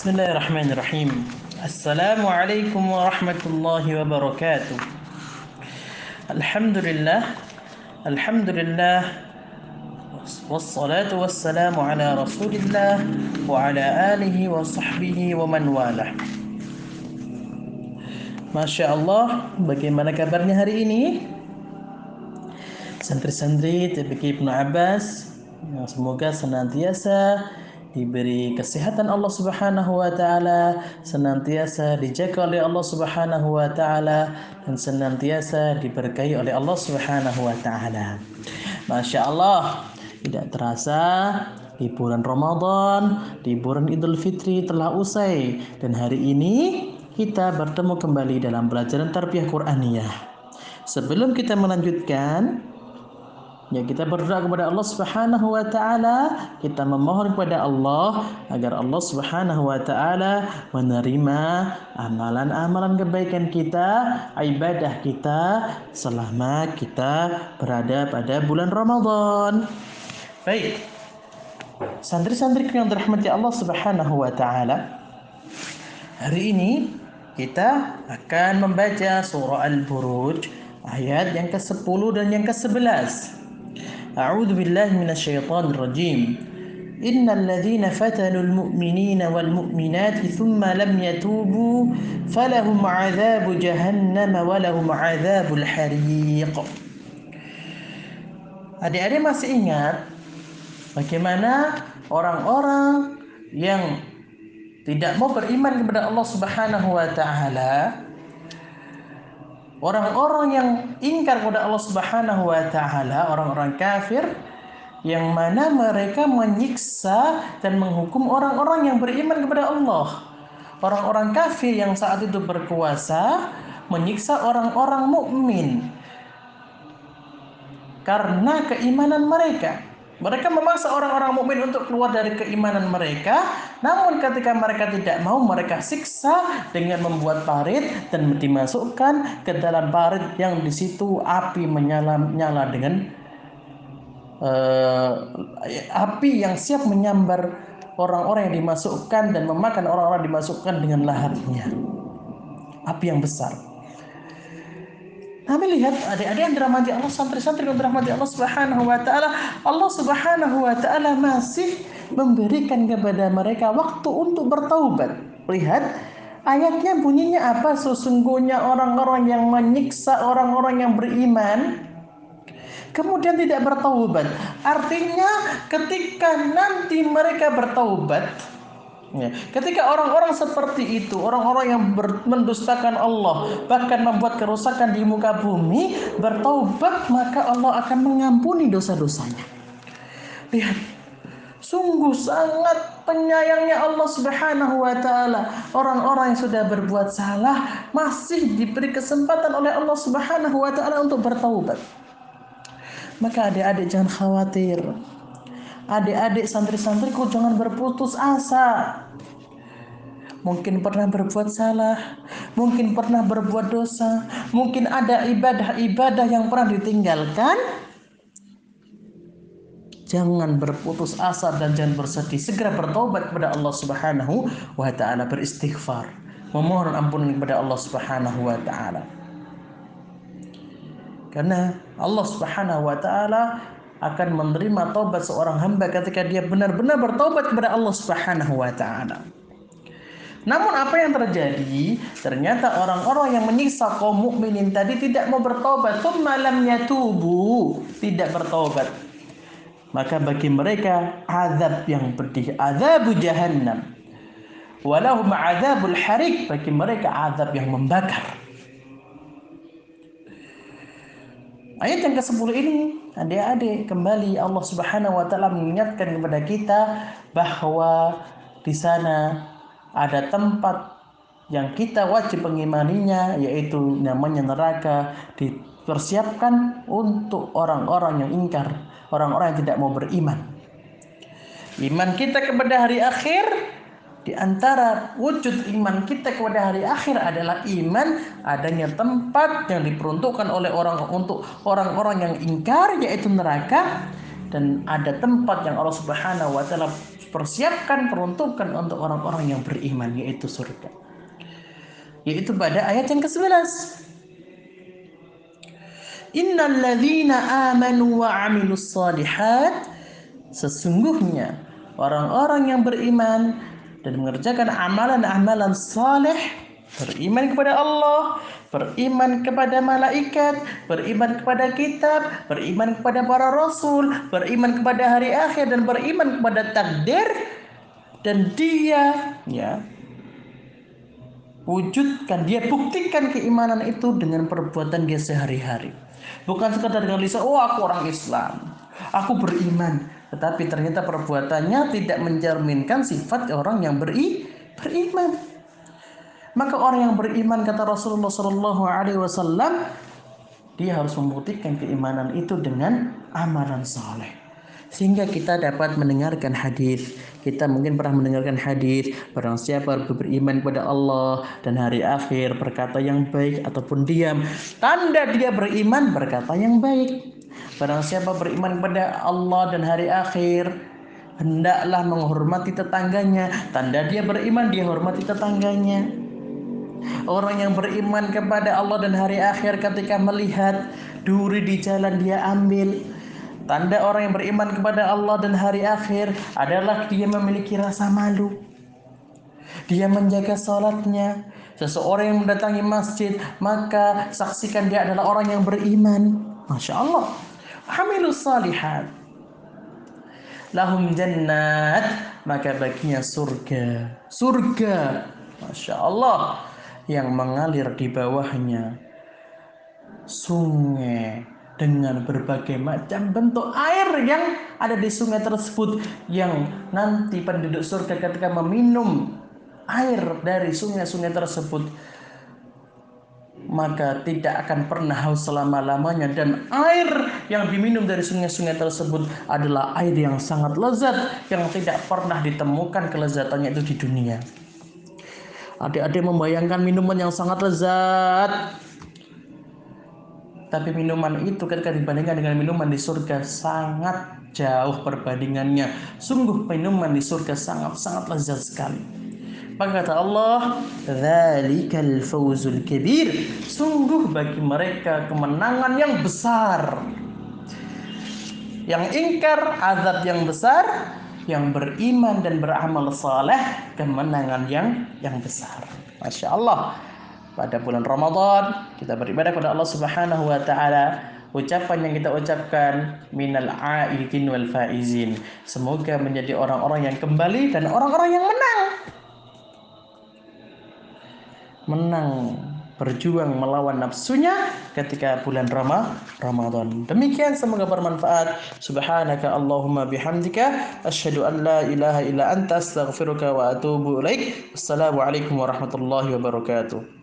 Bismillahirrahmanirrahim. Assalamualaikum warahmatullahi wabarakatuh. Alhamdulillah. Alhamdulillah. Wassalatu wassalamu ala Rasulillah wa ala alihi wa sahbihi wa man walah. Masya Allah, bagaimana kabarnya hari ini? Santri-santri TPK Ibnu Abbas, yang semoga senantiasa diberi kesehatan Allah Subhanahu wa taala, senantiasa dijaga oleh Allah Subhanahu wa taala dan senantiasa diberkahi oleh Allah Subhanahu wa taala. Masya Allah, tidak terasa liburan Ramadan, liburan Idul Fitri telah usai dan hari ini kita bertemu kembali dalam pelajaran tarbiyah Qur'aniyah. Sebelum kita melanjutkan, Ya kita berdoa kepada Allah Subhanahu wa taala, kita memohon kepada Allah agar Allah Subhanahu wa taala menerima amalan-amalan kebaikan kita, ibadah kita selama kita berada pada bulan Ramadan. Baik. Santri-santri yang dirahmati Allah Subhanahu wa taala. Hari ini kita akan membaca surah Al-Buruj ayat yang ke-10 dan yang ke-11. أعوذ بالله من الشيطان الرجيم إن الذين فتنوا المؤمنين والمؤمنات ثم لم يتوبوا فلهم عذاب جهنم ولهم عذاب الحريق Adik-adik masih ingat bagaimana orang-orang yang tidak mau beriman kepada Allah Subhanahu wa taala orang-orang yang ingkar kepada Allah Subhanahu wa taala, orang-orang kafir yang mana mereka menyiksa dan menghukum orang-orang yang beriman kepada Allah. Orang-orang kafir yang saat itu berkuasa menyiksa orang-orang mukmin karena keimanan mereka. Mereka memaksa orang-orang mukmin untuk keluar dari keimanan mereka, namun ketika mereka tidak mau, mereka siksa dengan membuat parit dan dimasukkan ke dalam parit yang di situ api menyala-nyala dengan uh, api yang siap menyambar orang-orang yang dimasukkan dan memakan orang-orang dimasukkan dengan laharnya. Api yang besar. Kami lihat adik-adik yang dirahmati Allah, santri-santri yang dirahmati Allah Subhanahu wa taala, Allah Subhanahu wa taala masih memberikan kepada mereka waktu untuk bertaubat. Lihat ayatnya bunyinya apa? Sesungguhnya orang-orang yang menyiksa orang-orang yang beriman kemudian tidak bertaubat. Artinya ketika nanti mereka bertaubat, Ya. Ketika orang-orang seperti itu, orang-orang yang mendustakan Allah, bahkan membuat kerusakan di muka bumi, bertaubat, maka Allah akan mengampuni dosa-dosanya. Lihat, sungguh sangat penyayangnya Allah Subhanahu wa taala. Orang-orang yang sudah berbuat salah masih diberi kesempatan oleh Allah Subhanahu wa taala untuk bertaubat. Maka adik-adik jangan khawatir adik-adik santri-santriku jangan berputus asa. Mungkin pernah berbuat salah, mungkin pernah berbuat dosa, mungkin ada ibadah-ibadah yang pernah ditinggalkan. Jangan berputus asa dan jangan bersedih. Segera bertobat kepada Allah Subhanahu wa taala, beristighfar, memohon ampunan kepada Allah Subhanahu wa taala. Karena Allah Subhanahu wa taala akan menerima taubat seorang hamba ketika dia benar-benar bertobat kepada Allah Subhanahu wa taala. Namun apa yang terjadi? Ternyata orang-orang yang menyiksa kaum mukminin tadi tidak mau bertobat, malam yatubu, tidak bertobat. Maka bagi mereka azab yang pedih, azab jahannam. Walahum azabul harik, bagi mereka azab yang membakar. Ayat yang ke-10 ini adik-adik kembali Allah Subhanahu wa taala mengingatkan kepada kita bahwa di sana ada tempat yang kita wajib mengimaninya yaitu namanya neraka dipersiapkan untuk orang-orang yang ingkar, orang-orang yang tidak mau beriman. Iman kita kepada hari akhir di antara wujud iman kita kepada hari akhir adalah iman adanya tempat yang diperuntukkan oleh orang untuk orang-orang yang ingkar yaitu neraka dan ada tempat yang Allah Subhanahu wa taala dipersiapkan peruntukan untuk orang-orang yang beriman yaitu surga. Yaitu pada ayat yang ke-11 Innalladzina amanu wa amilus salihat sesungguhnya orang-orang yang beriman dan mengerjakan amalan-amalan saleh beriman kepada Allah, beriman kepada malaikat, beriman kepada kitab, beriman kepada para rasul, beriman kepada hari akhir dan beriman kepada takdir dan dia ya wujudkan dia buktikan keimanan itu dengan perbuatan dia sehari-hari Bukan sekadar dengan lisan, oh aku orang Islam, aku beriman. Tetapi ternyata perbuatannya tidak mencerminkan sifat orang yang beri, beriman. Maka orang yang beriman kata Rasulullah Shallallahu Alaihi Wasallam dia harus membuktikan keimanan itu dengan amalan saleh sehingga kita dapat mendengarkan hadis. Kita mungkin pernah mendengarkan hadis barang siapa beriman kepada Allah dan hari akhir berkata yang baik ataupun diam, tanda dia beriman berkata yang baik. Barang siapa beriman kepada Allah dan hari akhir, hendaklah menghormati tetangganya. Tanda dia beriman, dia hormati tetangganya. Orang yang beriman kepada Allah dan hari akhir ketika melihat duri di jalan dia ambil Tanda orang yang beriman kepada Allah dan hari akhir adalah dia memiliki rasa malu. Dia menjaga sholatnya. Seseorang yang mendatangi masjid, maka saksikan dia adalah orang yang beriman. Masya Allah. Hamilus salihat. Lahum jannat. Maka baginya surga. Surga. Masya Allah. Yang mengalir di bawahnya. Sungai dengan berbagai macam bentuk air yang ada di sungai tersebut yang nanti penduduk surga ketika meminum air dari sungai-sungai tersebut maka tidak akan pernah haus selama-lamanya dan air yang diminum dari sungai-sungai tersebut adalah air yang sangat lezat yang tidak pernah ditemukan kelezatannya itu di dunia. Adik-adik membayangkan minuman yang sangat lezat tapi minuman itu ketika dibandingkan dengan minuman di surga sangat jauh perbandingannya. Sungguh minuman di surga sangat-sangat lezat sekali. Maka kata Allah, "Dzalikal fawzul kabir." Sungguh bagi mereka kemenangan yang besar. Yang ingkar azab yang besar, yang beriman dan beramal saleh kemenangan yang yang besar. Masya Allah pada bulan Ramadan kita beribadah kepada Allah Subhanahu wa taala ucapan yang kita ucapkan minal aidin wal faizin semoga menjadi orang-orang yang kembali dan orang-orang yang menang menang berjuang melawan nafsunya ketika bulan Rama, Ramadan. Demikian semoga bermanfaat. Subhanaka Allahumma bihamdika asyhadu an la ilaha illa anta astaghfiruka wa atubu ilaik. Wassalamualaikum warahmatullahi wabarakatuh.